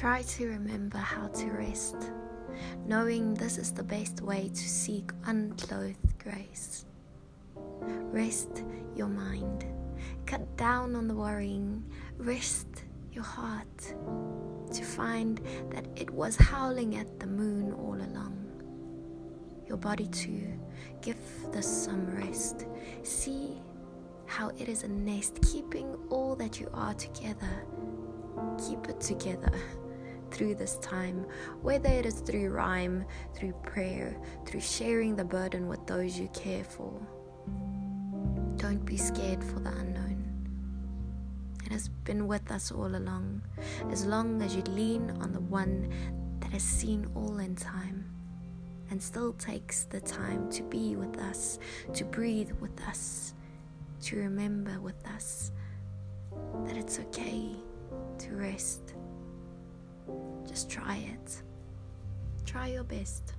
Try to remember how to rest, knowing this is the best way to seek unclothed grace. Rest your mind, cut down on the worrying, rest your heart to find that it was howling at the moon all along. Your body too, give this some rest. See how it is a nest, keeping all that you are together. Keep it together through this time, whether it is through rhyme, through prayer, through sharing the burden with those you care for. Don't be scared for the unknown. It has been with us all along, as long as you lean on the one that has seen all in time and still takes the time to be with us, to breathe with us, to remember with us that it's okay to rest. Just try it. Try your best.